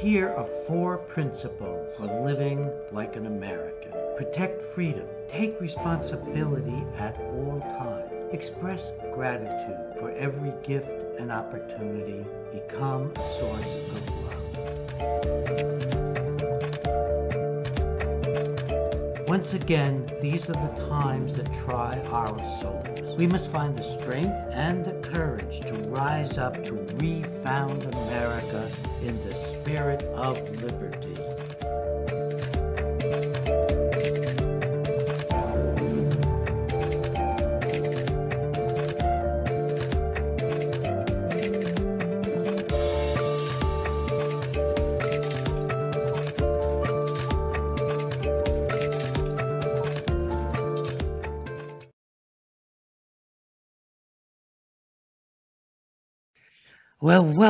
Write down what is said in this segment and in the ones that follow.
Here are four principles for living like an American. Protect freedom. Take responsibility at all times. Express gratitude for every gift and opportunity. Become a source of love. Once again, these are the times that try our souls. We must find the strength and the courage to rise up to refound America in the spirit of liberty.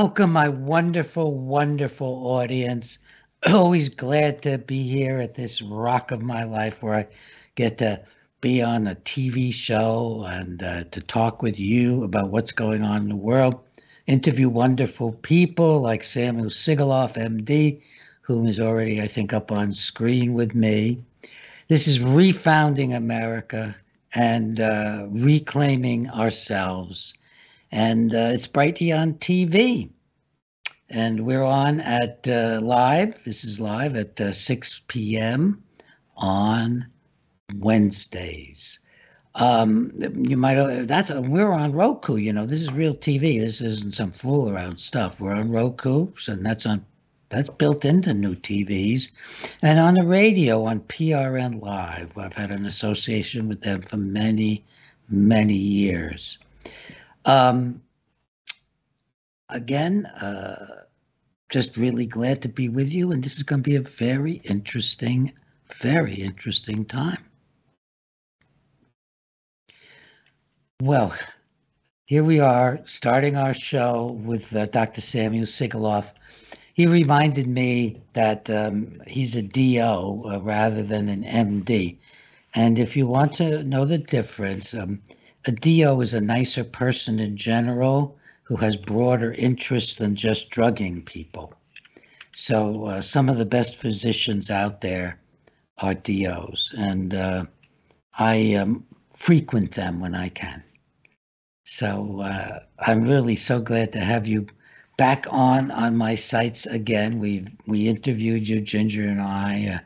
Welcome, my wonderful, wonderful audience. Always glad to be here at this rock of my life where I get to be on a TV show and uh, to talk with you about what's going on in the world. Interview wonderful people like Samuel Sigoloff, MD, whom is already, I think, up on screen with me. This is Refounding America and uh, reclaiming ourselves and uh, it's Brighteon TV. And we're on at uh, live. This is live at uh, 6 p.m. on Wednesdays. Um, you might that's we're on Roku. You know, this is real TV. This isn't some fool around stuff. We're on Roku, and that's on that's built into new TVs, and on the radio on PRN Live. I've had an association with them for many, many years. Um, again, uh, just really glad to be with you. And this is going to be a very interesting, very interesting time. Well, here we are starting our show with uh, Dr. Samuel Sigoloff. He reminded me that um, he's a DO uh, rather than an MD. And if you want to know the difference, um, a DO is a nicer person in general who has broader interests than just drugging people. So uh, some of the best physicians out there are DOs, and uh, I um, frequent them when I can. So uh, I'm really so glad to have you back on on my sites again. We we interviewed you, Ginger and I, uh,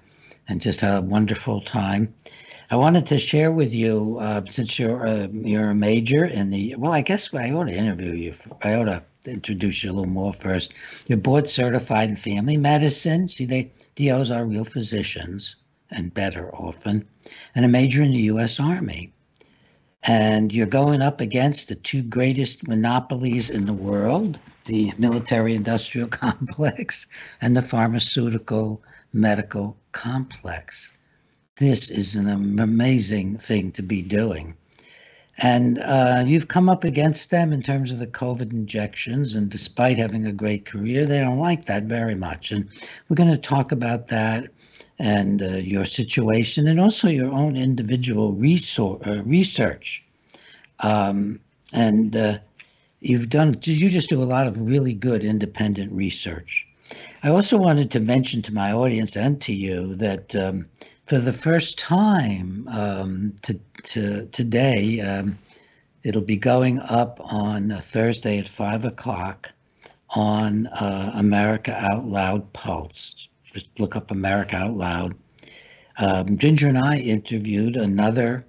and just had a wonderful time. I wanted to share with you, uh, since you're a, you're a major in the, well, I guess I ought to interview you. I ought to introduce you a little more first. You're board certified in family medicine. See, they DOs are real physicians and better often, and a major in the U.S. Army. And you're going up against the two greatest monopolies in the world the military industrial complex and the pharmaceutical medical complex this is an amazing thing to be doing. And uh, you've come up against them in terms of the COVID injections, and despite having a great career, they don't like that very much. And we're going to talk about that and uh, your situation, and also your own individual uh, research. Um, and uh, you've done, you just do a lot of really good independent research. I also wanted to mention to my audience and to you that. Um, for the first time um, to, to today. Um, it'll be going up on Thursday at five o'clock on uh, America Out Loud Pulse. Just look up America Out Loud. Um, Ginger and I interviewed another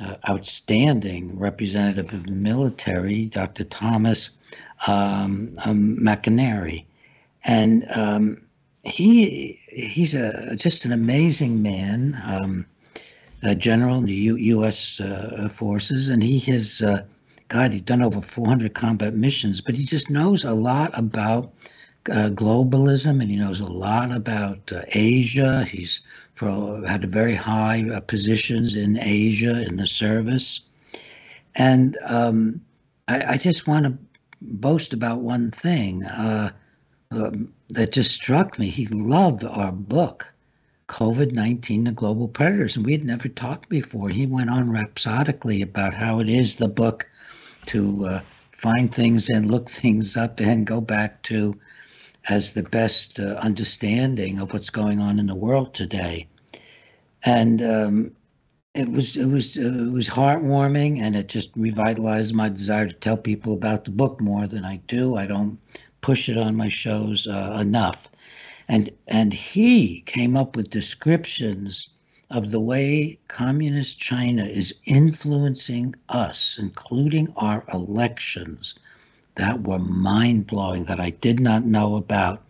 uh, outstanding representative of the military, Dr. Thomas um, um, McInerney. And um, he he's a just an amazing man, um, a general in the U, U.S. Uh, forces, and he has uh, God. He's done over 400 combat missions, but he just knows a lot about uh, globalism, and he knows a lot about uh, Asia. He's for, had very high uh, positions in Asia in the service, and um, I, I, just want to boast about one thing. Um, that just struck me. He loved our book, COVID 19 The Global Predators. And we had never talked before. He went on rhapsodically about how it is the book to uh, find things and look things up and go back to as the best uh, understanding of what's going on in the world today. And um, it was it was uh, it was heartwarming, and it just revitalized my desire to tell people about the book more than I do. I don't push it on my shows uh, enough, and and he came up with descriptions of the way communist China is influencing us, including our elections, that were mind blowing that I did not know about.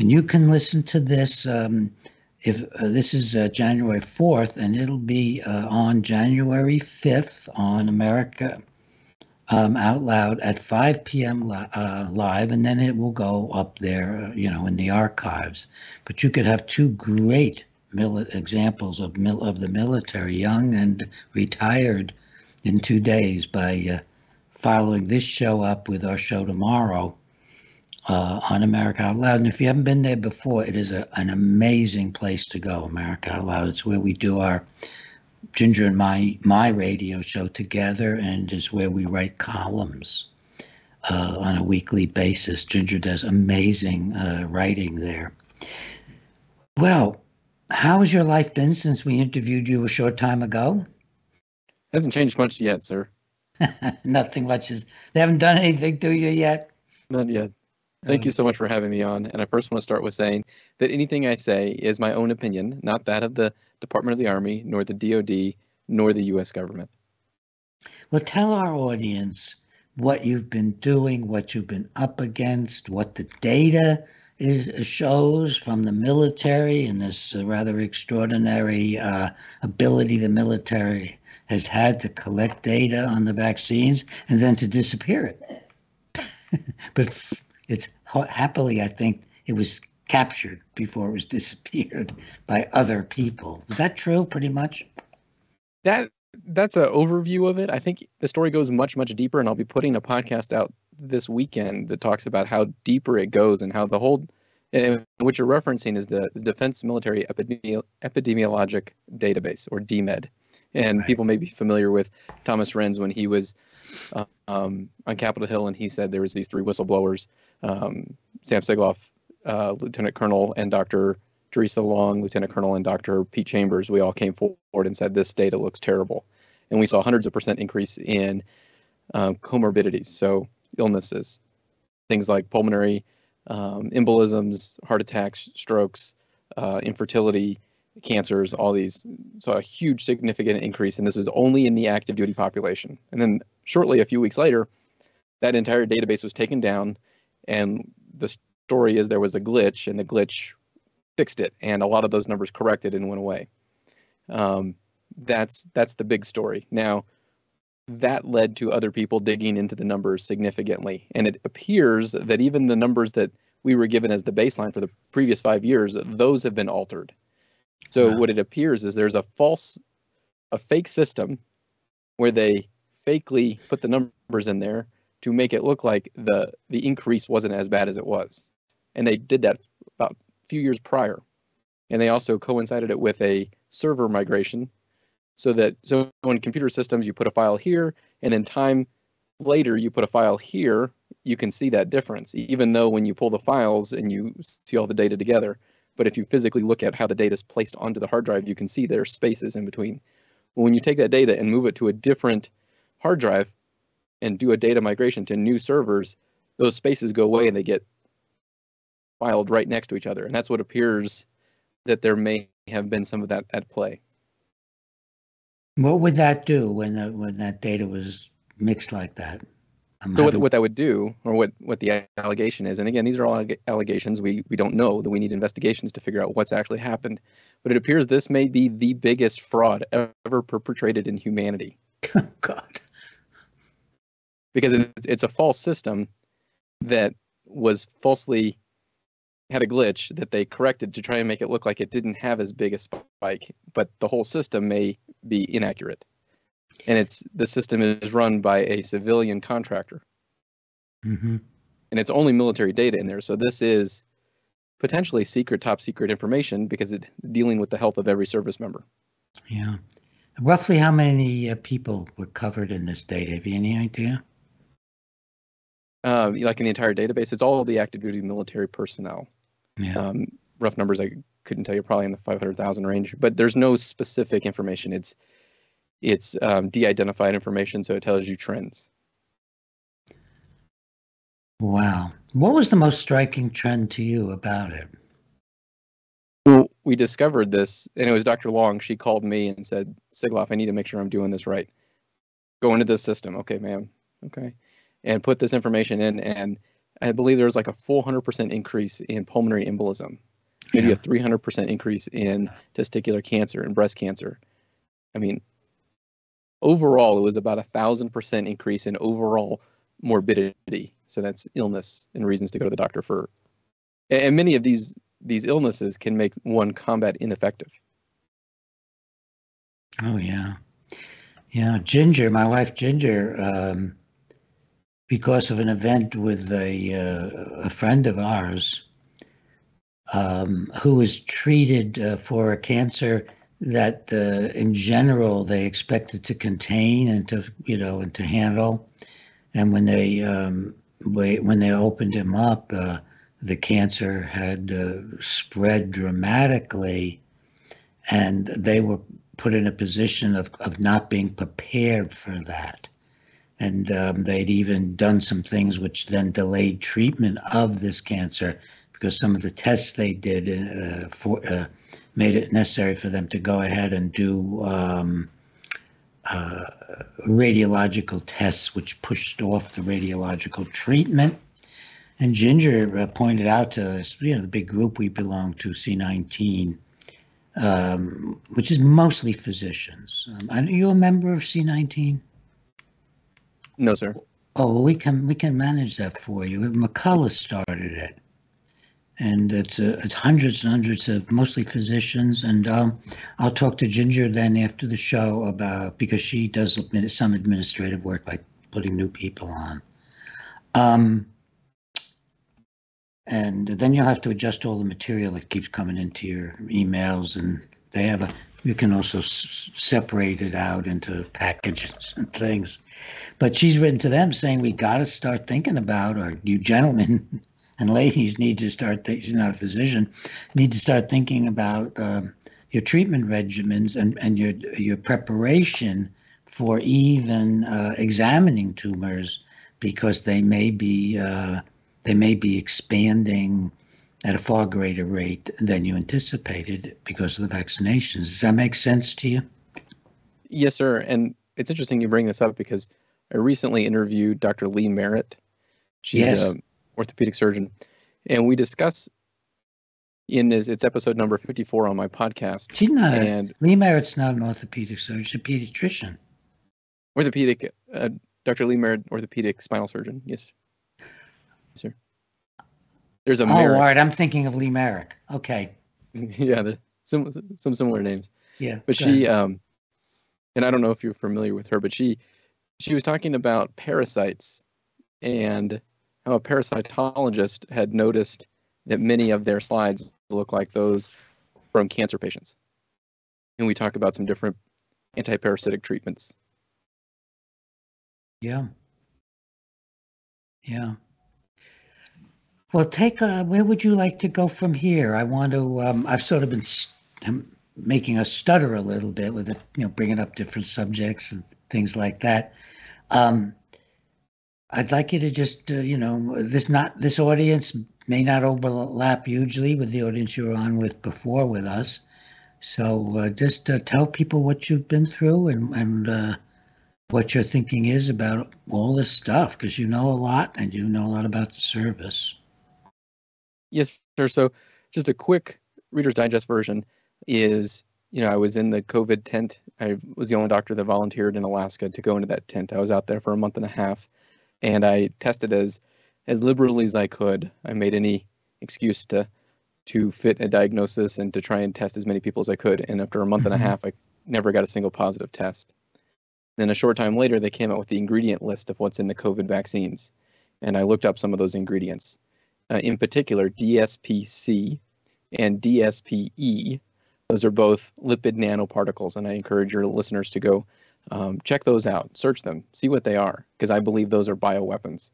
And you can listen to this. Um, if uh, this is uh, January 4th, and it'll be uh, on January 5th on America um, Out Loud at 5 p.m. Li- uh, live, and then it will go up there, uh, you know, in the archives. But you could have two great mili- examples of mil- of the military, young and retired, in two days by uh, following this show up with our show tomorrow uh, on America Out Loud. And if you haven't been there before, it is a, an amazing place to go, America Out Loud. It's where we do our Ginger and my my radio show together, and is where we write columns uh, on a weekly basis. Ginger does amazing uh, writing there. Well, how has your life been since we interviewed you a short time ago? Hasn't changed much yet, sir. Nothing much is. They haven't done anything to you yet. Not yet. Thank you so much for having me on. And I first want to start with saying that anything I say is my own opinion, not that of the Department of the Army, nor the DoD, nor the U.S. government. Well, tell our audience what you've been doing, what you've been up against, what the data is shows from the military and this uh, rather extraordinary uh, ability the military has had to collect data on the vaccines and then to disappear it. but it's happily, I think, it was captured before it was disappeared by other people. Is that true? Pretty much. That that's an overview of it. I think the story goes much much deeper, and I'll be putting a podcast out this weekend that talks about how deeper it goes and how the whole and what you're referencing is the, Defense Military Epidemi- Epidemiologic Database, or DMED. And right. people may be familiar with Thomas Renz when he was um, on Capitol Hill and he said there was these three whistleblowers, um, Sam Sigoloff, uh, Lieutenant Colonel, and Dr. Theresa Long, Lieutenant Colonel, and Dr. Pete Chambers. We all came forward and said this data looks terrible. And we saw hundreds of percent increase in um, comorbidities, so illnesses, things like pulmonary um, embolisms, heart attacks, strokes, uh, infertility, cancers, all these. So a huge significant increase, and this was only in the active duty population. And then shortly, a few weeks later, that entire database was taken down, and the story is there was a glitch, and the glitch fixed it, and a lot of those numbers corrected and went away. Um, that's that's the big story. Now, that led to other people digging into the numbers significantly. And it appears that even the numbers that we were given as the baseline for the previous five years, those have been altered. So wow. what it appears is there's a false, a fake system where they fakely put the numbers in there to make it look like the the increase wasn't as bad as it was. And they did that about a few years prior. And they also coincided it with a server migration so that so in computer systems you put a file here and then time later you put a file here you can see that difference even though when you pull the files and you see all the data together but if you physically look at how the data is placed onto the hard drive you can see there are spaces in between. When you take that data and move it to a different hard drive and do a data migration to new servers those spaces go away and they get filed right next to each other. And that's what appears that there may have been some of that at play. What would that do when the, when that data was mixed like that? I'm so what, what that would do, or what, what the allegation is, and again, these are all allegations. We we don't know that we need investigations to figure out what's actually happened. But it appears this may be the biggest fraud ever perpetrated in humanity. God. Because it's, it's a false system that was falsely had a glitch that they corrected to try and make it look like it didn't have as big a spike, but the whole system may be inaccurate. And it's the system is run by a civilian contractor. Mm-hmm. And it's only military data in there. So this is potentially secret, top secret information because it's dealing with the health of every service member. Yeah. Roughly how many uh, people were covered in this data? Have you any idea? Um, like in the entire database, it's all the active duty military personnel. Yeah. Um, rough numbers I couldn't tell you, probably in the 500,000 range, but there's no specific information. It's it's um, de-identified information, so it tells you trends. Wow. What was the most striking trend to you about it? Well, we discovered this, and it was Dr. Long. She called me and said, Sigoloff, I need to make sure I'm doing this right. Go into this system. Okay, ma'am. Okay. And put this information in. And I believe there was like a 400% increase in pulmonary embolism, maybe Yeah. a 300% increase in testicular cancer and breast cancer. I mean, overall, it was about a thousand percent increase in overall morbidity. So that's illness and reasons to go to the doctor for. And many of these these illnesses can make one combat ineffective. Oh yeah, yeah. Ginger, my wife Ginger, um, because of an event with a uh, a friend of ours, um, who was treated uh, for a cancer that, uh, in general, they expected to contain and to you know and to handle, and when they um, when they opened him up, uh, the cancer had uh, spread dramatically, and they were put in a position of, of not being prepared for that. And um, they'd even done some things which then delayed treatment of this cancer because some of the tests they did uh, for uh, made it necessary for them to go ahead and do um, uh, radiological tests, which pushed off the radiological treatment. And Ginger uh, pointed out to us, you know, the big group we belong to, C19, um, which is mostly physicians. Um, are you a member of C19? No, sir. Oh, well, we can we can manage that for you. McCullough started it, and it's uh, it's hundreds and hundreds of mostly physicians. And um, I'll talk to Ginger then after the show about because she does some administrative work like putting new people on. Um, and then you'll have to adjust all the material that keeps coming into your emails, and they have a. You can also separate it out into packages and things. But she's written to them saying we got to start thinking about, or you gentlemen and ladies need to start. Th- she's not a physician, need to start thinking about um, your treatment regimens and and your your preparation for even uh, examining tumors because they may be uh, they may be expanding at a far greater rate than you anticipated because of the vaccinations. Does that make sense to you? Yes, sir. And it's interesting you bring this up because I recently interviewed Dr. Lee Merritt. She's Yes. a orthopedic surgeon, and we discuss in this it's episode number 54 on my podcast She's not a, and Lee Merritt's not an orthopedic surgeon, she's a pediatrician. orthopedic uh, Dr. Lee Merritt, orthopedic spinal surgeon. Yes, sir. There's a Oh, all Merritt. right. I'm thinking of Lee Merrick. Okay. yeah, some some similar names. Yeah. but she ahead. um and i don't know if you're familiar with her but she she was talking about parasites and how a parasitologist had noticed that many of their slides look like those from cancer patients and we talk about some different anti-parasitic treatments Yeah. Yeah. Well, take a, where would you like to go from here? I want to, um, I've sort of been st- um, making us stutter a little bit with it, you know, bringing up different subjects and things like that. Um, I'd like you to just, uh, you know, this not, this audience may not overlap hugely with the audience you were on with before with us. So uh, just uh, tell people what you've been through and, and, uh, what your thinking is about all this stuff because you know a lot and you know a lot about the service. yes sir so just a quick reader's digest version is you know i was in the covid tent i was the only doctor that volunteered in alaska to go into that tent i was out there for a month and a half and i tested as as liberally as i could i made any excuse to to fit a diagnosis and to try and test as many people as i could and after a month and Mhm. a half i never got a single positive test then a short time later they came out with the ingredient list of what's in the covid vaccines and i looked up some of those ingredients uh, in particular DSPC and DSPE. Those are both lipid nanoparticles, and I encourage your listeners to go um, check those out, search them, see what they are, because I believe those are bioweapons.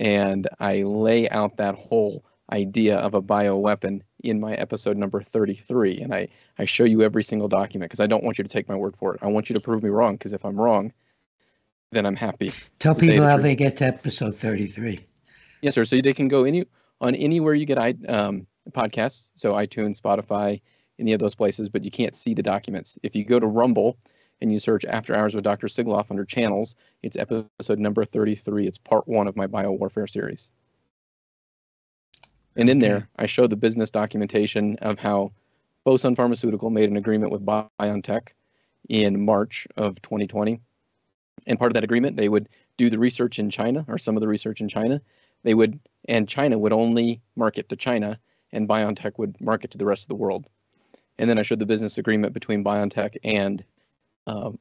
and I lay out that whole idea of a bioweapon in my episode number 33 and I, I show you every single document because I don't want you to take my word for it. I want you to prove me wrong because if I'm wrong, then I'm happy. Tell people the how truth. they get to episode 33. Yes, sir. So they can go any on anywhere you get um, podcasts, so iTunes, Spotify, any of those places, but you can't see the documents. If you go to Rumble and you search After Hours with Dr. Sigoloff under channels, it's episode number 33. It's part one of my biowarfare series. And in there, I show the business documentation of how Fosun Pharmaceutical made an agreement with BioNTech in March of 2020. And part of that agreement, they would do the research in China, or some of the research in China. They would, and China would only market to China, and BioNTech would market to the rest of the world. And then I showed the business agreement between BioNTech and um,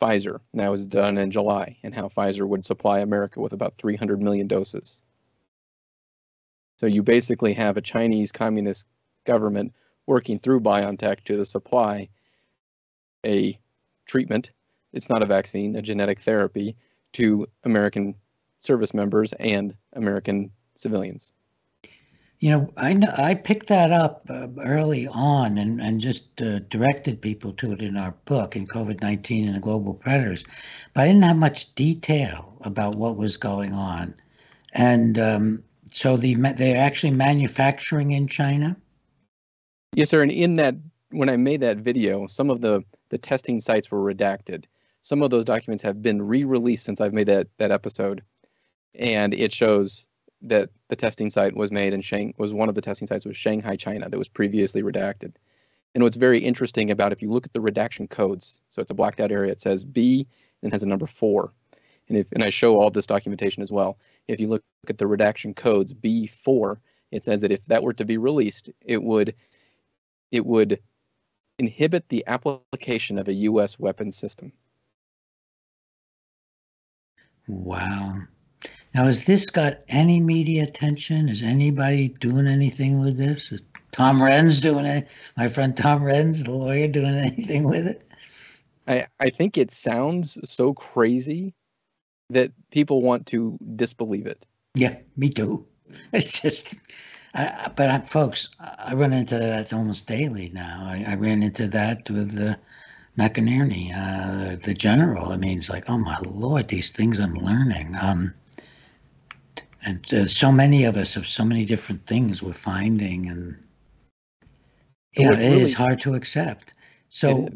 Pfizer. And that was done in July, and how Pfizer would supply America with about 300 million doses. So you basically have a Chinese communist government working through BioNTech to supply a treatment. It's not a vaccine, a genetic therapy to American service members and American civilians. You know, I know, I picked that up uh, early on and, and just uh, directed people to it in our book in COVID 19 and the global predators, but I didn't have much detail about what was going on. And um, so the they're actually manufacturing in China? Yes, sir. And in that, when I made that video, some of the, the testing sites were redacted. Some of those documents have been re-released since I've made that, that episode. And it shows that the testing site was made in Shang was one of the testing sites was Shanghai, China, that was previously redacted. And what's very interesting about if you look at the redaction codes, so it's a blacked out area, it says B and has a number four. And if and I show all this documentation as well. If you look at the redaction codes B4, it says that if that were to be released, it would it would inhibit the application of a US weapon system. Wow. Now, has this got any media attention? Is anybody doing anything with this? Is Tom Renz doing it? My friend Tom Renz, the lawyer, doing anything with it? I, I think it sounds so crazy that people want to disbelieve it. Yeah, me too. It's just, I, but I, folks, I run into that almost daily now. I, I ran into that with the McInerney, uh, the general. I mean, it's like, oh my lord, these things I'm learning. Um, and uh, so many of us have so many different things we're finding and yeah it really, is hard to accept. So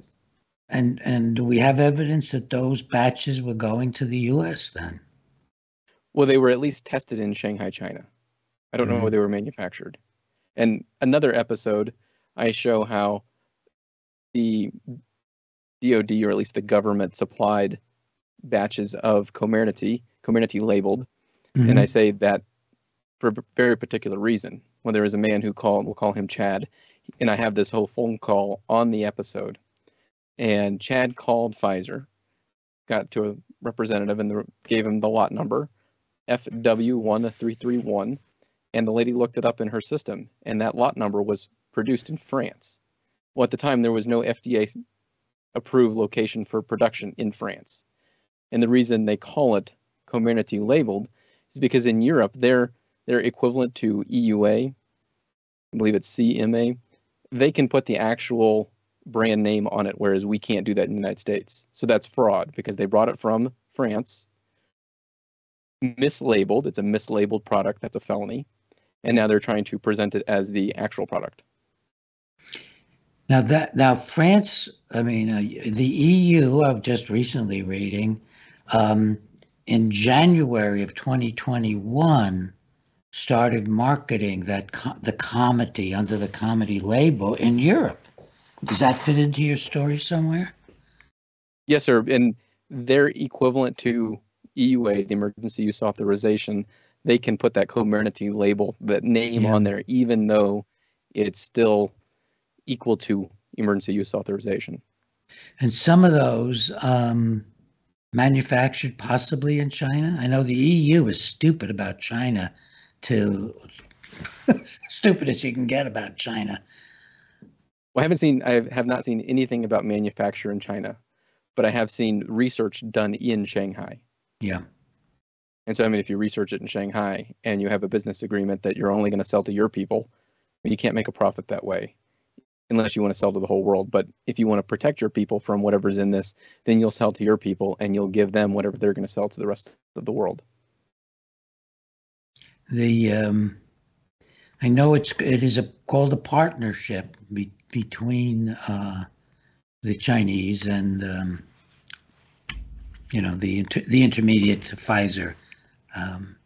and and do we have evidence that those batches were going to the us then? Well they were at least tested in shanghai china. I don't mm-hmm. know where they were manufactured. And another episode i show how the dod or at least the government supplied batches of comirnaty comirnaty labeled Mm-hmm. And I say that for a very particular reason. When there is a man who called, we'll call him Chad, and I have this whole phone call on the episode. And Chad called Pfizer, got to a representative, and the, gave him the lot number, FW1331. And the lady looked it up in her system, and that lot number was produced in France. Well, at the time, there was no FDA approved location for production in France. And the reason they call it Comirnaty labeled is because in Europe they're they're equivalent to EUA. I believe it's CMA. They can put the actual brand name on it, whereas we can't do that in the United States. So that's fraud because they brought it from France, mislabeled. It's a mislabeled product. That's a felony. And now they're trying to present it as the actual product. Now that now France, I mean, uh, the EU. I'm just recently reading. Um, in January of 2021 started marketing that the Comirnaty under the Comirnaty label in Europe. Does that fit into your story somewhere? Yes, sir. And they're equivalent to EUA, the emergency use authorization. They can put that Comirnaty label, that name yeah. on there, even though it's still equal to emergency use authorization. And some of those um, manufactured possibly in China? I know the EU is stupid about China to stupid as you can get about China. Well, I haven't seen I have not seen anything about manufacture in China, but I have seen research done in Shanghai. Yeah. And so, I mean, if you research it in Shanghai and you have a business agreement that you're only going to sell to your people, you can't make a profit that way unless you want to sell to the whole world. But if you want to protect your people from whatever's in this, then you'll sell to your people and you'll give them whatever they're going to sell to the rest of the world. The um, I know it's it is a, called a partnership be, between uh, the Chinese and um, you know the inter, the intermediate Pfizer. Um,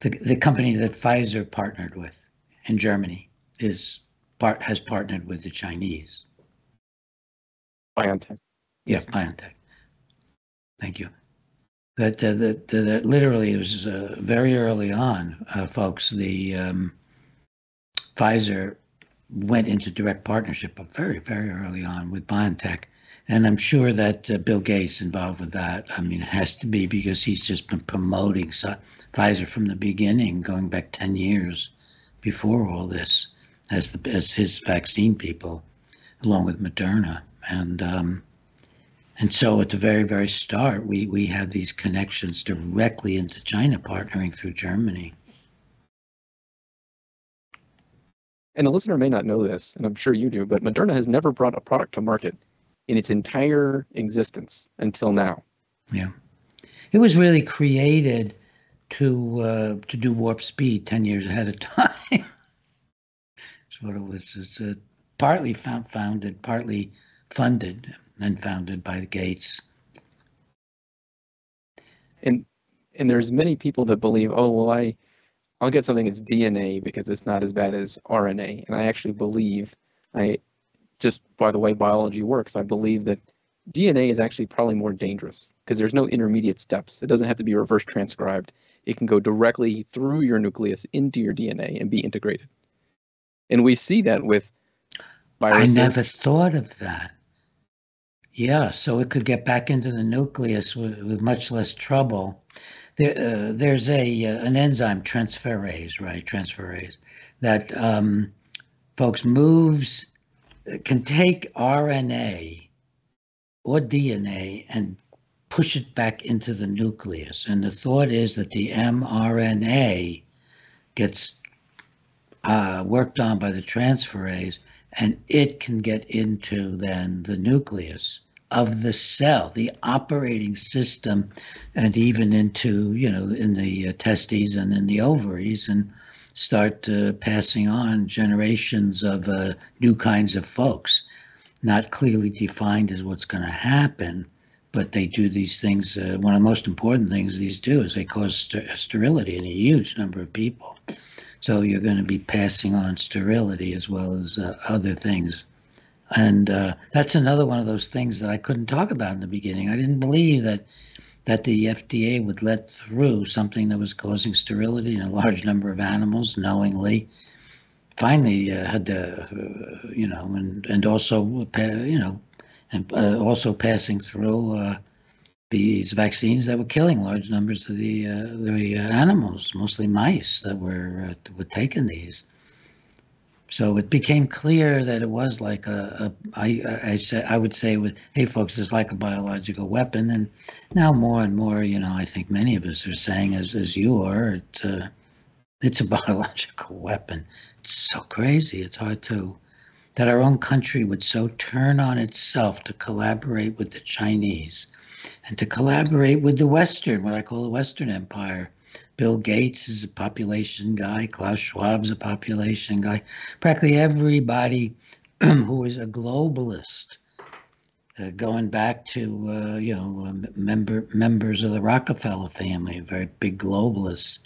the, the company that Pfizer partnered with in Germany is part has partnered with the Chinese. BioNTech. Yes, yeah, BioNTech. Thank you. That uh, that, that literally was uh, very early on, uh, folks. The um, Pfizer went into direct partnership, but very very early on with BioNTech, and I'm sure that uh, Bill Gates involved with that. I mean, it has to be because he's just been promoting Pfizer from the beginning, going back ten years before all this as the as his vaccine people, along with Moderna, and um, and so at the very very start, we we have these connections directly into China, partnering through Germany. And a listener may not know this, and I'm sure you do, but Moderna has never brought a product to market in its entire existence until now. Yeah, it was really created to uh, to do warp speed ten years ahead of time what it was. It's uh, partly found, founded, partly funded and founded by the Gates. And and there's many people that believe, oh well, I I'll get something that's DNA because it's not as bad as RNA. And I actually believe, I just by the way biology works, I believe that DNA is actually probably more dangerous because there's no intermediate steps. It doesn't have to be reverse transcribed. It can go directly through your nucleus into your DNA and be integrated. And we see that with viruses. I never thought of that. Yeah, so it could get back into the nucleus with, with much less trouble. There, uh, there's a uh, an enzyme transferase, right? Transferase that um, folks moves can take RNA or DNA and push it back into the nucleus. And the thought is that the mRNA gets uh, worked on by the transferase, and it can get into then the nucleus of the cell, the operating system, and even into, you know, in the uh, testes and in the ovaries, and start uh, passing on generations of uh, new kinds of folks. Not clearly defined as what's going to happen, but they do these things. Uh, one of the most important things these do is they cause ster- sterility in a huge number of people. So you're going to be passing on sterility as well as uh, other things. And uh, that's another one of those things that I couldn't talk about in the beginning. I didn't believe that that the FDA would let through something that was causing sterility in a large number of animals knowingly. Finally, uh, had to, uh, you know, and and also, you know, and uh, also passing through uh, these vaccines that were killing large numbers of the uh, the uh, animals, mostly mice that were uh, were taking these. So it became clear that it was like a, a I, I said I would say with hey folks it's like a biological weapon and now more and more you know I think many of us are saying as as you are uh, it's a biological weapon. It's so crazy. It's hard to that our own country would so turn on itself to collaborate with the Chinese and to collaborate with the Western, what I call the Western Empire. Bill Gates is a population guy. Klaus Schwab's a population guy. Practically everybody who is a globalist, uh, going back to uh, you know uh, member members of the Rockefeller family, very big globalists.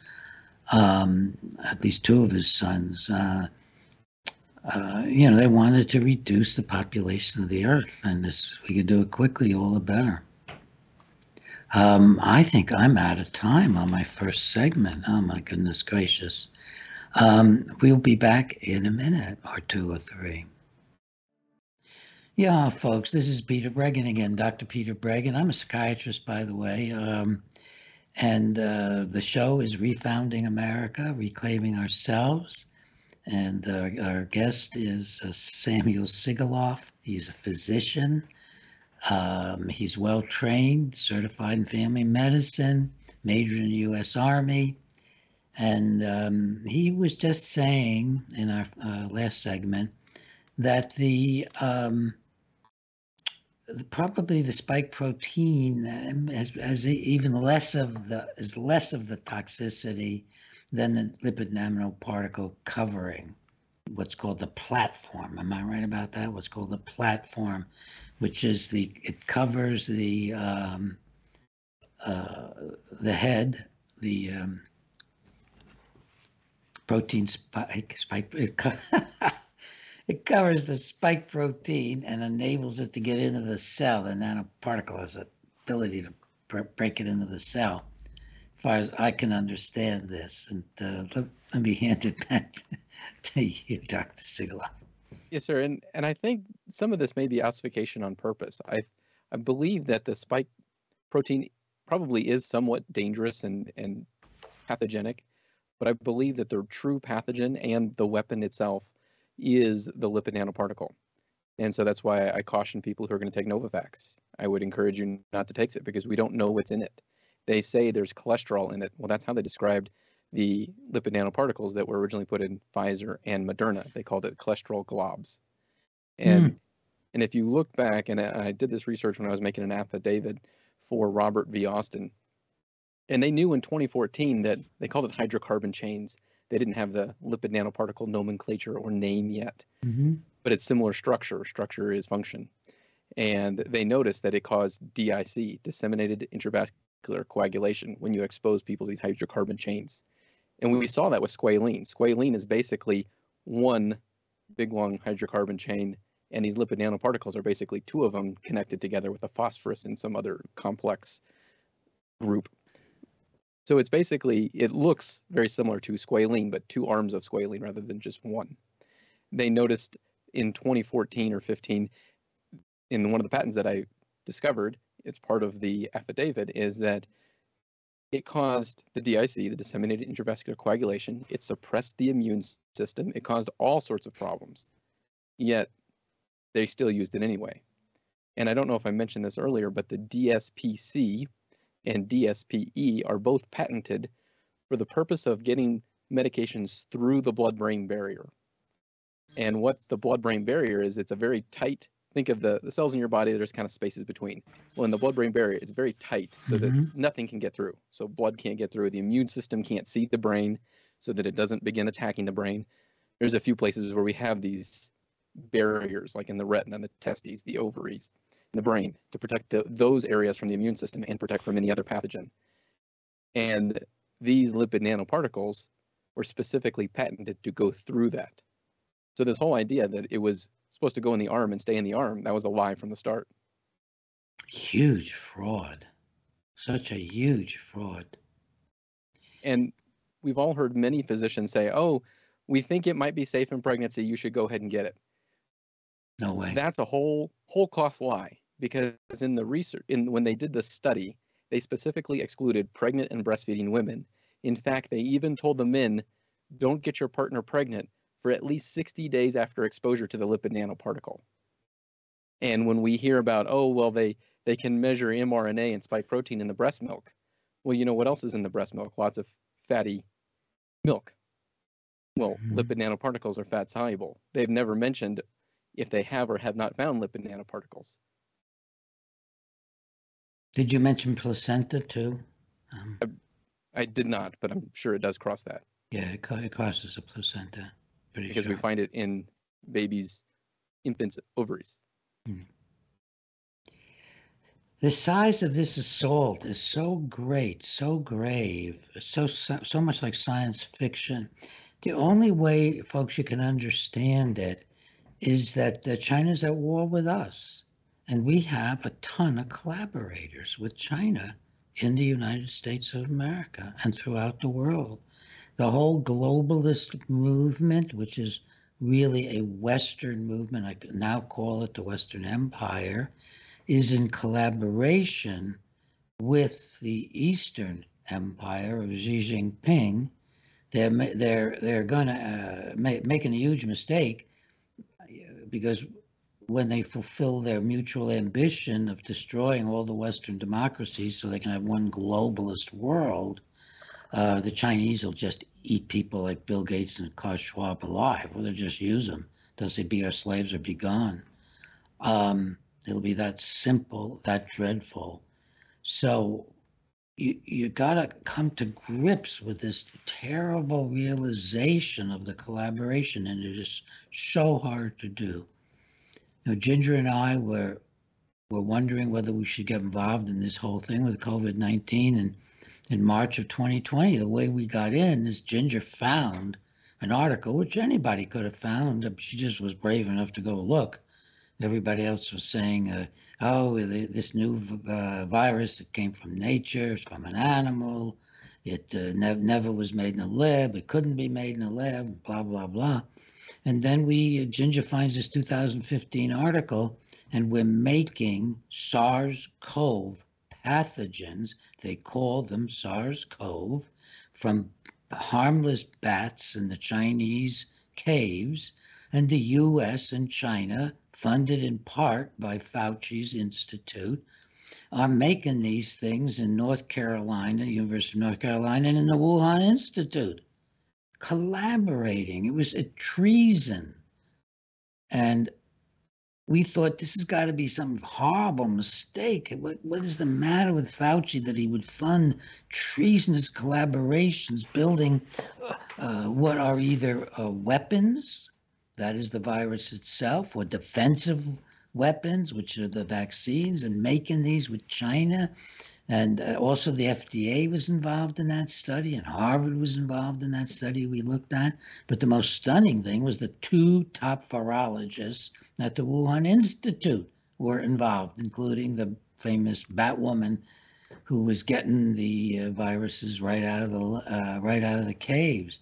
Um, at least two of his sons. Uh, uh, you know, they wanted to reduce the population of the Earth, and this we could do it quickly, all the better. Um, I think I'm out of time on my first segment. Oh my goodness gracious. Um, we'll be back in a minute or two or three. Yeah, folks, this is Peter Breggin again, Dr. Peter Breggin. I'm a psychiatrist, by the way. Um, and uh, the show is Refounding America, Reclaiming Ourselves. And uh, our guest is uh, Samuel Sigoloff. He's a physician Um, he's well trained, certified in family medicine, majored in the U.S. Army. And um, he was just saying in our uh, last segment that the, um, the, probably the spike protein um, has, has even less of the is less of the toxicity than the lipid nanoparticle covering what's called the platform. Am I right about that? What's called the platform, which is the it covers the um, uh, the head, the um, protein spike spike. It, co- it covers the spike protein and enables it to get into the cell. The nanoparticle has the ability to break it into the cell. As far as I can understand this, and uh, let, let me hand it back to you, Dr. Sigoloff. Yes, sir. And and I think some of this may be ossification on purpose. I I believe that the spike protein probably is somewhat dangerous and and pathogenic, but I believe that the true pathogen and the weapon itself is the lipid nanoparticle. And so that's why I caution people who are going to take Novavax. I would encourage you not to take it because we don't know what's in it. They say there's cholesterol in it. Well, that's how they described the lipid nanoparticles that were originally put in Pfizer and Moderna. They called it cholesterol globs. And mm. and if you look back, and I, I did this research when I was making an affidavit for Robert V. Austin, and they knew in 2014 that they called it hydrocarbon chains. They didn't have the lipid nanoparticle nomenclature or name yet, mm-hmm. but it's similar structure. Structure is function. And they noticed that it caused DIC, disseminated intravascular coagulation, when you expose people to these hydrocarbon chains. And we saw that with squalene. Squalene is basically one big long hydrocarbon chain, and these lipid nanoparticles are basically two of them connected together with a phosphorus and some other complex group. So it's basically, it looks very similar to squalene, but two arms of squalene rather than just one. They noticed in 2014 or 15, in one of the patents that I discovered, it's part of the affidavit, is that it caused the DIC, the disseminated intravascular coagulation. It suppressed the immune system. It caused all sorts of problems. Yet they still used it anyway. And I don't know if I mentioned this earlier, but the DSPC and DSPE are both patented for the purpose of getting medications through the blood brain barrier. And what the blood brain barrier is, it's a very tight think of the, the cells in your body, there's kind of spaces between. Well, in the blood brain barrier, it's very tight so mm-hmm. that nothing can get through. So blood can't get through. The immune system can't see the brain so that it doesn't begin attacking the brain. There's a few places where we have these barriers, like in the retina, the testes, the ovaries, and the brain, to protect the, those areas from the immune system and protect from any other pathogen. And these lipid nanoparticles were specifically patented to go through that. So this whole idea that it was supposed to go in the arm and stay in the arm. That was a lie from the start. Huge fraud. Such a huge fraud. And we've all heard many physicians say, oh, we think it might be safe in pregnancy. You should go ahead and get it. No way. That's a whole whole cloth lie because in the research, in when they did the study, they specifically excluded pregnant and breastfeeding women. In fact, they even told the men, don't get your partner pregnant for at least 60 days after exposure to the lipid nanoparticle. And when we hear about, oh, well, they, they can measure mRNA and spike protein in the breast milk. Well, you know what else is in the breast milk? Lots of fatty milk. Well, mm-hmm. lipid nanoparticles are fat soluble. They've never mentioned if they have or have not found lipid nanoparticles. Did you mention placenta too? Um, I, I, did not, but I'm sure it does cross that. Yeah, it, it crosses the placenta. Pretty because sure. we find it in babies, infants' ovaries. Hmm. The size of this assault is so great, so grave, so so much like science fiction. The only way, folks, you can understand it is that uh, China's at war with us, and we have a ton of collaborators with China in the United States of America and throughout the world the whole globalist movement, which is really a Western movement, I now call it the Western Empire, is in collaboration with the Eastern Empire of Xi Jinping. They're they're they're going to uh, make, making a huge mistake because when they fulfill their mutual ambition of destroying all the Western democracies so they can have one globalist world, uh, the Chinese will just eat people like Bill Gates and Klaus Schwab alive, or they'll just use them. They'll say, be our slaves or be gone. Um, it'll be that simple, that dreadful. So you, you got to come to grips with this terrible realization of the collaboration, and it is so hard to do. Know, Ginger and I were were wondering whether we should get involved in this whole thing with COVID nineteen, and in March of 2020, the way we got in is Ginger found an article which anybody could have found. She just was brave enough to go look. Everybody else was saying, uh, "Oh, this new uh, virus it came from nature, it's from an animal. It uh, ne- never was made in a lab. It couldn't be made in a lab. Blah blah blah." And then we, Ginger finds this 2015 article, and we're making SARS-CoV pathogens. They call them SARS-CoV from harmless bats in the Chinese caves, and the U.S. and China funded in part by Fauci's Institute, are making these things in North Carolina, University of North Carolina, and in the Wuhan Institute, collaborating. It was a treason. And we thought this has got to be some horrible mistake. What, what is the matter with Fauci that he would fund treasonous collaborations building uh, uh, what are either uh, weapons that is the virus itself, or defensive weapons, which are the vaccines, and making these with China. And uh, also, the FDA was involved in that study, and Harvard was involved in that study we looked at. But the most stunning thing was the two top virologists at the Wuhan Institute were involved, including the famous Batwoman who was getting the uh, viruses right out of the uh, right out of the caves.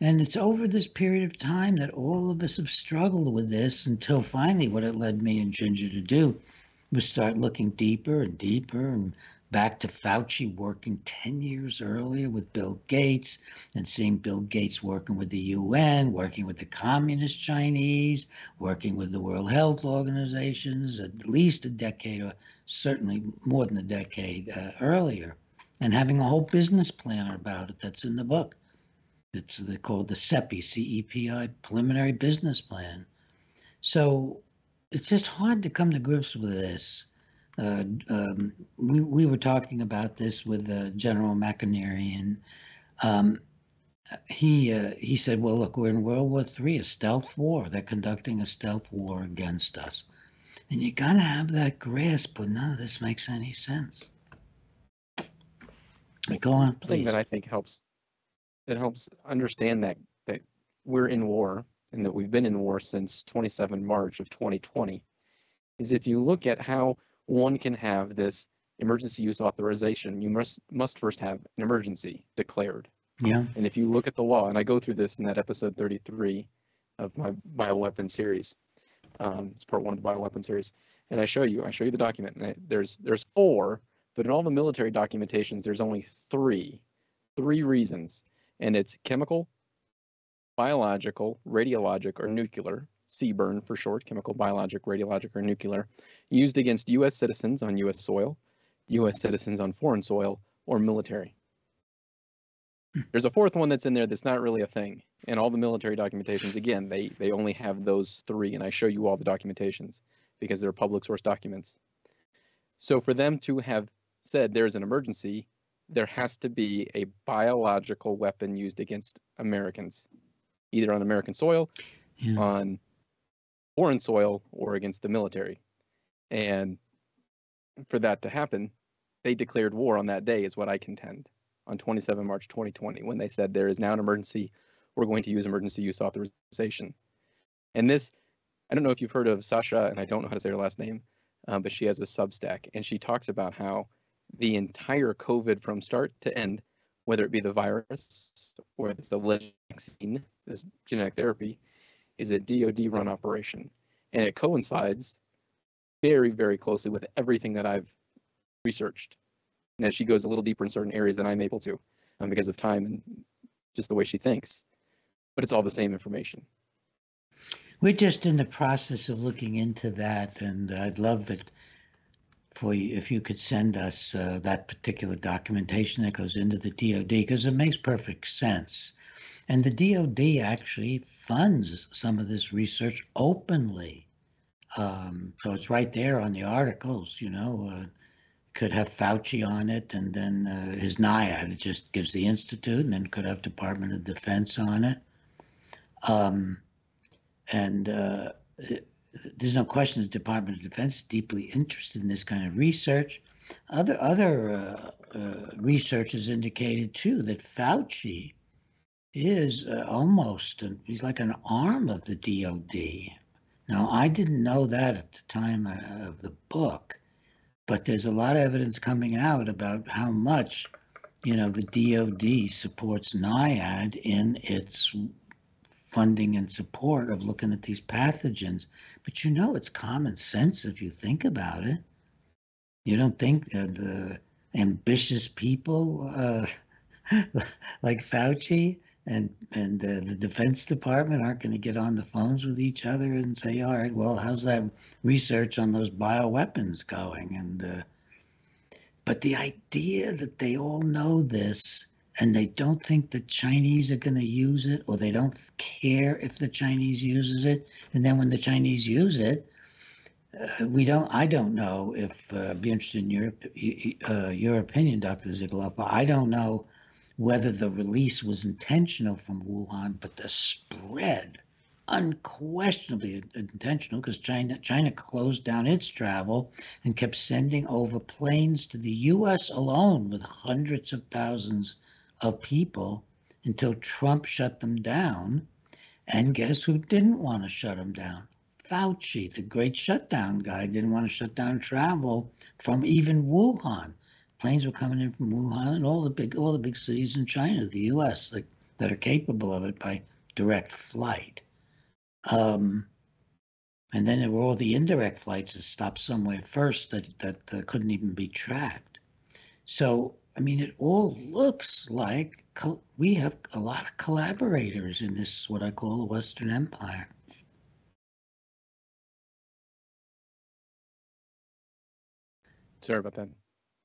And it's over this period of time that all of us have struggled with this until finally what it led me and Ginger to do was start looking deeper and deeper and back to Fauci working 10 years earlier with Bill Gates and seeing Bill Gates working with the UN, working with the communist Chinese, working with the World Health Organizations at least a decade or certainly more than a decade uh, earlier, and having a whole business plan about it that's in the book. It's called the CEPI, C-E-P-I, Preliminary Business Plan. So it's just hard to come to grips with this. Uh, um, we, we were talking about this with uh, General McInerney, and um, he uh, he said, "Well, look, we're in World War III, a stealth war. They're conducting a stealth war against us, and you got to have that grasp. But none of this makes any sense." Go on, please. Thing that I think helps it helps understand that that we're in war and that we've been in war since 27 March of 2020 is if you look at how one can have this emergency use authorization, you must must first have an emergency declared. Yeah. And if you look at the law, and I go through this in that episode 33 of my bioweapon series, um, it's part one of the bioweapon series, and I show you, I show you the document, and I, there's there's four, but in all the military documentations, there's only three, three reasons and it's chemical, biological, radiologic, or nuclear, CBRN for short, chemical, biologic, radiologic, or nuclear, used against U.S. citizens on U.S. soil, U.S. citizens on foreign soil, or military. Hmm. There's a fourth one that's in there that's not really a thing. And all the military documentations, again, they, they only have those three, and I show you all the documentations because they're public source documents. So for them to have said there's an emergency, there has to be a biological weapon used against Americans, either on American soil, yeah. on foreign soil, or against the military. And for that to happen, they declared war on that day, is what I contend, on 27 March 2020, when they said there is now an emergency. We're going to use emergency use authorization. And this, I don't know if you've heard of Sasha, and I don't know how to say her last name, um, but she has a Substack, and she talks about how the entire COVID from start to end, whether it be the virus or the vaccine, this genetic therapy, is a DoD run operation. And it coincides very, very closely with everything that I've researched. And as she goes a little deeper in certain areas than I'm able to um, because of time and just the way she thinks. But it's all the same information. We're just in the process of looking into that, and I'd love it for you if you could send us uh, that particular documentation that goes into the DoD because it makes perfect sense. And the DoD actually funds some of this research openly. Um, so it's right there on the articles, you know. Uh, could have Fauci on it, and then uh, his NIAID. Just gives the institute, and then could have Department of Defense on it. Um, and uh, there's no question the Department of Defense is deeply interested in this kind of research. Other other uh, uh, research has indicated too that Fauci is uh, almost he's like an arm of the DoD. Now I didn't know that at the time uh, of the book, but there's a lot of evidence coming out about how much you know the DoD supports NIAID in its funding and support of looking at these pathogens. But you know, it's common sense if you think about it. You don't think that the ambitious people uh, like Fauci and and uh, the Defense Department aren't going to get on the phones with each other and say, "All right, well, how's that research on those bioweapons going?" And uh, but the idea that they all know this and they don't think the Chinese are going to use it, or they don't care if the Chinese uses it, and then when the Chinese use it, uh, we don't. I don't know if uh, be interested in your uh, your opinion, Dr. Sigoloff. I don't know whether the release was intentional from Wuhan, but the spread unquestionably intentional because China China closed down its travel and kept sending over planes to the U.S. alone with hundreds of thousands of people until Trump shut them down. And guess who didn't want to shut them down? Fauci, the great shutdown guy, didn't want to shut down travel from even Wuhan. Planes were coming in from Wuhan and all the big all the big cities in China, the U.S., like, that are capable of it by direct flight. Um, and then there were all the indirect flights that stopped somewhere first that that uh, couldn't even be tracked. So I mean, it all looks like we have a lot of collaborators in this, what I call the Western Empire. Sorry about that.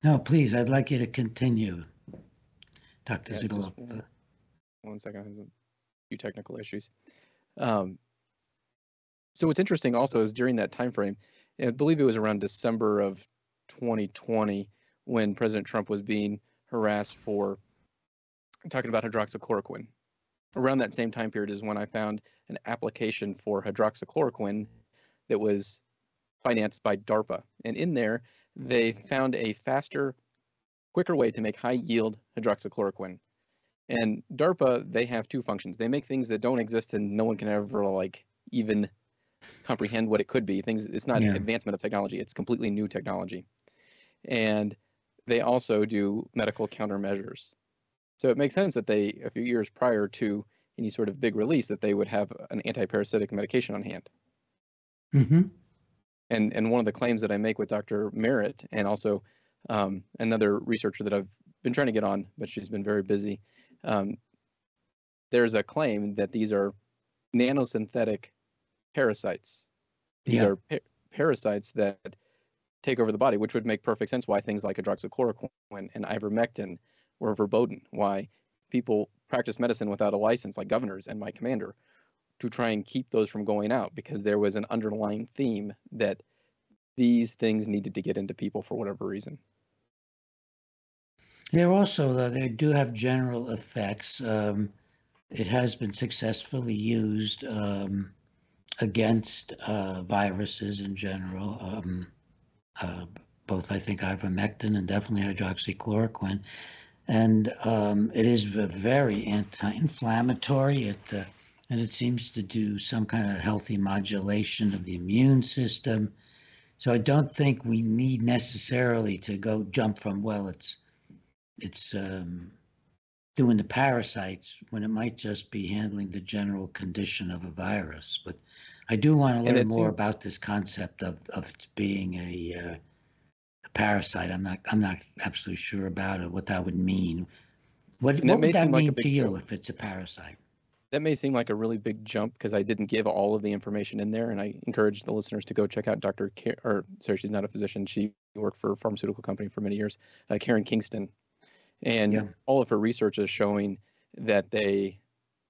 No, please, I'd like you to continue, Dr. Yeah, one second, I have a few technical issues. Um, so what's interesting also is during that time frame, I believe it was around December of 2020, when President Trump was being harassed for talking about hydroxychloroquine. Around that same time period is when I found an application for hydroxychloroquine that was financed by DARPA. And in there, they found a faster, quicker way to make high yield hydroxychloroquine. And DARPA, they have two functions. They make things that don't exist and no one can ever like even comprehend what it could be. Things it's not yeah. advancement of technology, it's completely new technology. And they also do medical countermeasures. So it makes sense that they, a few years prior to any sort of big release, that they would have an anti-parasitic medication on hand. Mm-hmm. And and one of the claims that I make with Dr. Merritt and also um, another researcher that I've been trying to get on, but she's been very busy. Um, there's a claim that these are nanosynthetic parasites. These yeah. are pa- parasites that take over the body, which would make perfect sense why things like hydroxychloroquine and ivermectin were verboten, why people practice medicine without a license, like governors and my commander, to try and keep those from going out because there was an underlying theme that these things needed to get into people for whatever reason. They're also, though, they do have general effects. Um, it has been successfully used um, against uh, viruses in general. Um, uh, both I think ivermectin and definitely hydroxychloroquine. And um, it is very anti-inflammatory. It uh, and it seems to do some kind of healthy modulation of the immune system. So I don't think we need necessarily to go jump from well, it's it's um, doing the parasites when it might just be handling the general condition of a virus. But I do want to learn more about this concept of, of it being a, uh, a parasite. I'm not I'm not absolutely sure about it, what that would mean. What, what would that mean like to you if it's a parasite? That may seem like a really big jump because I didn't give all of the information in there, and I encourage the listeners to go check out Dr. Car- or sorry, she's not a physician. She worked for a pharmaceutical company for many years, uh, Karen Kingston, and Yeah. all of her research is showing that they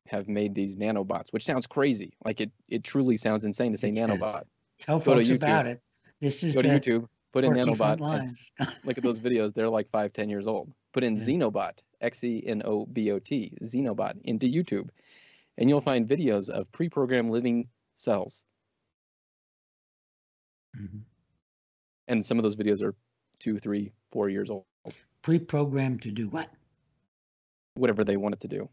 have made these nanobots, which sounds crazy. Like it, it truly sounds insane to say It says- nanobot. Tell Go folks about it. This is Go to YouTube, put in nanobot. front and lines. look at those videos. They're like five, ten years old. Put in Yeah. Xenobot, X E N O B O T, Xenobot, into YouTube, and you'll find videos of pre-programmed living cells. Mhm. And some of those videos are two, three, four years old, Pre-programmed to do what? whatever they want it to do.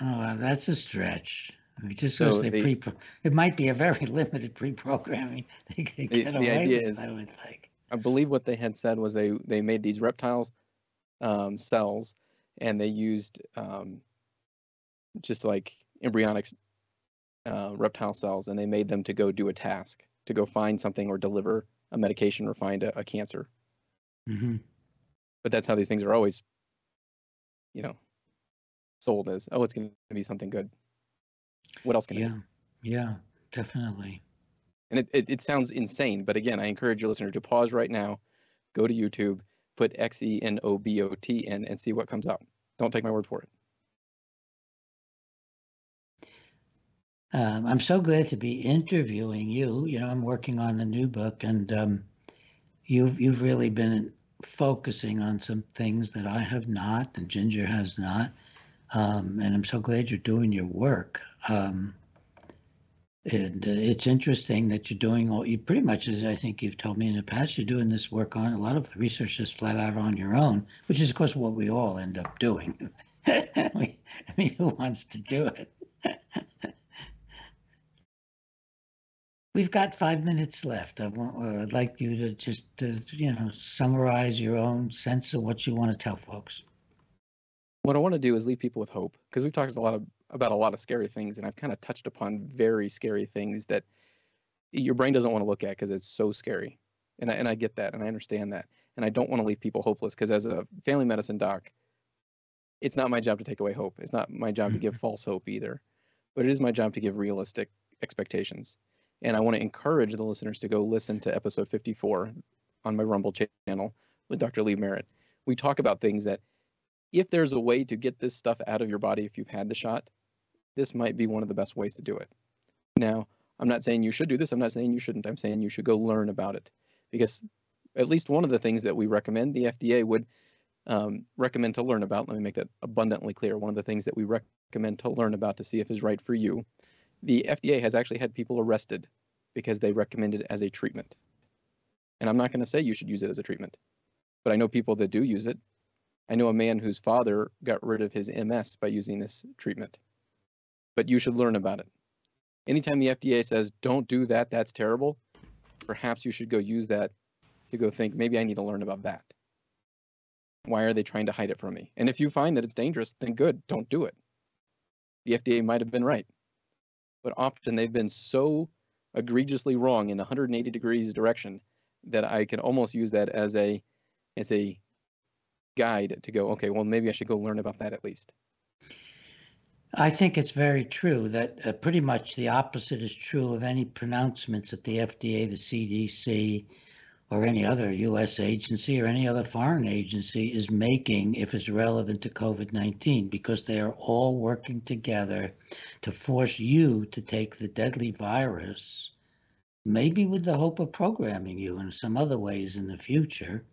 Oh, that's a stretch. I mean, just So because they the- pre, it might be a very limited pre-programming they could The- get the away idea with. is- I would think. I believe what they had said was they they made these reptiles um, cells, and they used um, just like embryonic uh, reptile cells, and they made them to go do a task, to go find something or deliver a medication or find a, a cancer. hmm But that's how these things are always, you know, sold as oh, it's going to be something good. What else can it? be? Yeah, yeah, definitely. And it, it, it sounds insane, but again, I encourage your listener to pause right now, go to YouTube, put X E N O B O T in, and see what comes up. Don't take my word for it. Um, I'm so glad to be interviewing you. You know, I'm working on a new book, and um, you've you've really been focusing on some things that I have not, and Ginger has not. Um, and I'm so glad you're doing your work. Um, and uh, it's interesting that you're doing all you pretty much as I think you've told me in the past. You're doing this work on a lot of the research just flat out on your own, which is of course what we all end up doing. I mean, who wants to do it? We've got five minutes left. I want, uh, I'd like you to just, uh, you know, summarize your own sense of what you want to tell folks. What I want to do is leave people with hope because we've talked a lot of, about a lot of scary things, and I've kind of touched upon very scary things that your brain doesn't want to look at because it's so scary. And I, and I get that, and I understand that, and I don't want to leave people hopeless because as a family medicine doc, it's not my job to take away hope. It's not my job to give false hope either, but it is my job to give realistic expectations. And I want to encourage the listeners to go listen to episode 54 on my Rumble channel with Dr. Lee Merritt. We talk about things that if there's a way to get this stuff out of your body if you've had the shot, this might be one of the best ways to do it. Now, I'm not saying you should do this. I'm not saying you shouldn't. I'm saying you should go learn about it because at least one of the things that we recommend, the FDA would um, recommend to learn about. Let me make that abundantly clear. One of the things that we recommend to learn about to see if is right for you. The FDA has actually had people arrested because they recommend it as a treatment. And I'm not going to say you should use it as a treatment, but I know people that do use it. I know a man whose father got rid of his MS by using this treatment. But you should learn about it. Anytime the FDA says, don't do that, that's terrible, perhaps you should go use that to go think, maybe I need to learn about that. Why are they trying to hide it from me? And if you find that it's dangerous, then good, don't do it. The FDA might have been right. But often they've been so egregiously wrong in 180 degrees direction that I can almost use that as a as a guide to go, okay, well maybe I should go learn about that at least. I think it's very true that uh, pretty much the opposite is true of any pronouncements at the FDA, the CDC, or any other U.S. agency or any other foreign agency is making if it's relevant to COVID 19, because they are all working together to force you to take the deadly virus, maybe with the hope of programming you in some other ways in the future.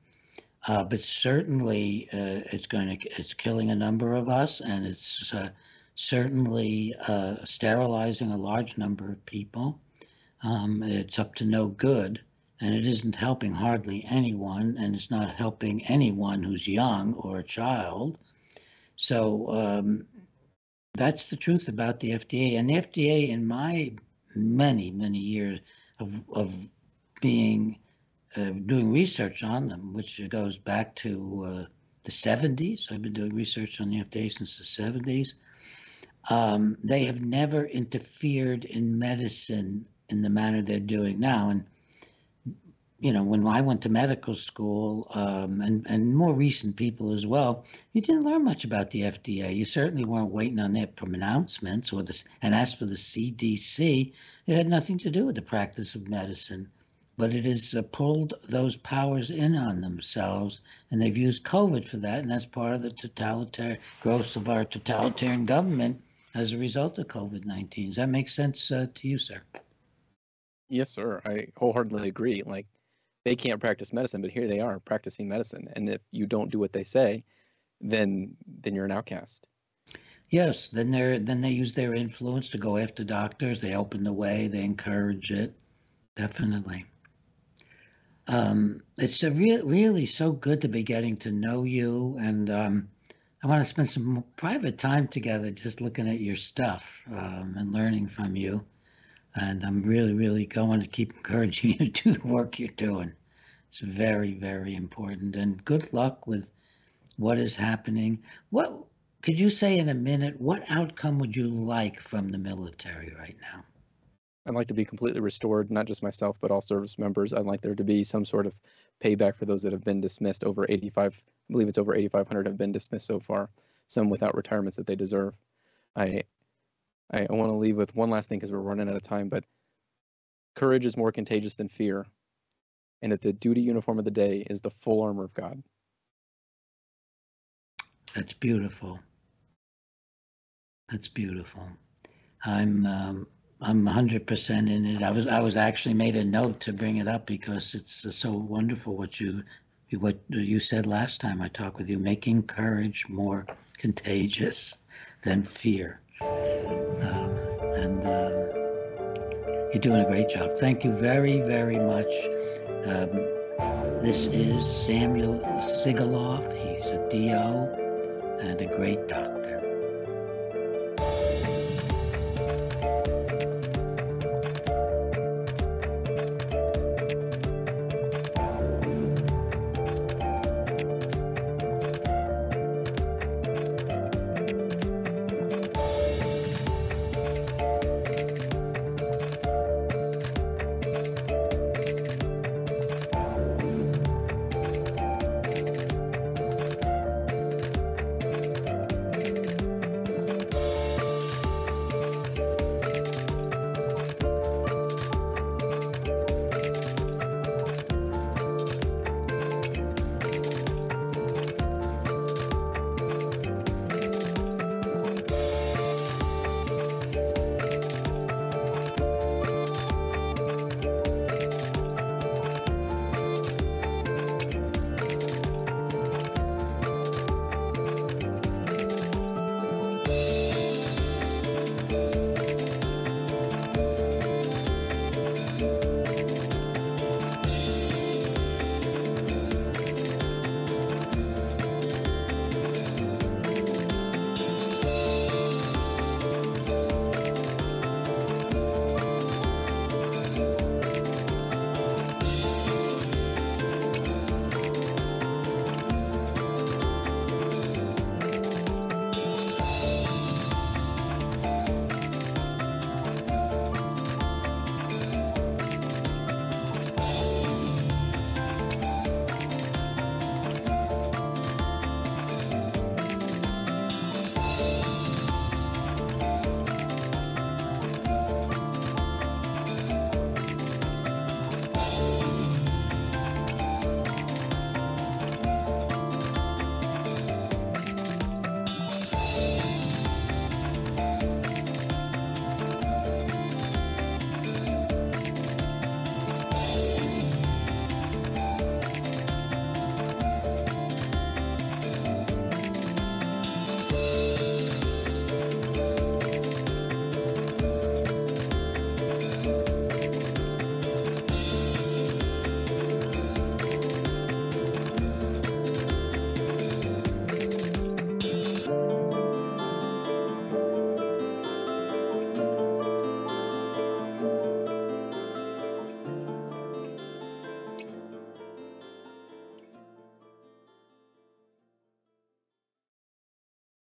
Uh, but certainly, uh, it's going to it's killing a number of us, and it's uh, certainly uh, sterilizing a large number of people. Um, it's up to no good, and it isn't helping hardly anyone, and it's not helping anyone who's young or a child. So um, that's the truth about the FDA. And the FDA, in my many, many years of, of being uh, doing research on them, which goes back to uh, the 70s. I've been doing research on the FDA since the 70s. Um, they have never interfered in medicine in the manner they're doing now. And you know, when I went to medical school, um, and and more recent people as well, you didn't learn much about the FDA. You certainly weren't waiting on their pronouncements or this. And as for the CDC, it had nothing to do with the practice of medicine, but it has uh, pulled those powers in on themselves, and they've used COVID for that, and that's part of the totalitarian growth of our totalitarian government as a result of COVID nineteen. Does that make sense uh, to you, sir? Yes, sir. I wholeheartedly agree. Like they can't practice medicine, but here they are practicing medicine. And if you don't do what they say, then then you're an outcast. Yes, then they then they use their influence to go after doctors. They open the way. They encourage it. Definitely. Um, it's re- really so good to be getting to know you, and um, I want to spend some private time together, just looking at your stuff um, and learning from you. And I'm really, really going to keep encouraging you to do the work you're doing. It's very, very important. And good luck with what is happening. What could you say in a minute? What outcome would you like from the military right now? I'd like to be completely restored, not just myself, but all service members. I'd like there to be some sort of payback for those that have been dismissed. Over 85, I believe it's over 8,500 have been dismissed so far, some without retirements that they deserve. I I, I want to leave with one last thing because we're running out of time, but courage is more contagious than fear, and that the duty uniform of the day is the full armor of God. That's beautiful. That's beautiful. I'm um, I'm 100% in it. I was I was actually made a note to bring it up because it's so wonderful what you what you said last time I talked with you, making courage more contagious than fear. Um, and uh, you're doing a great job. Thank you very, very much. Um, this is Samuel Sigoloff. He's a DO and a great doctor.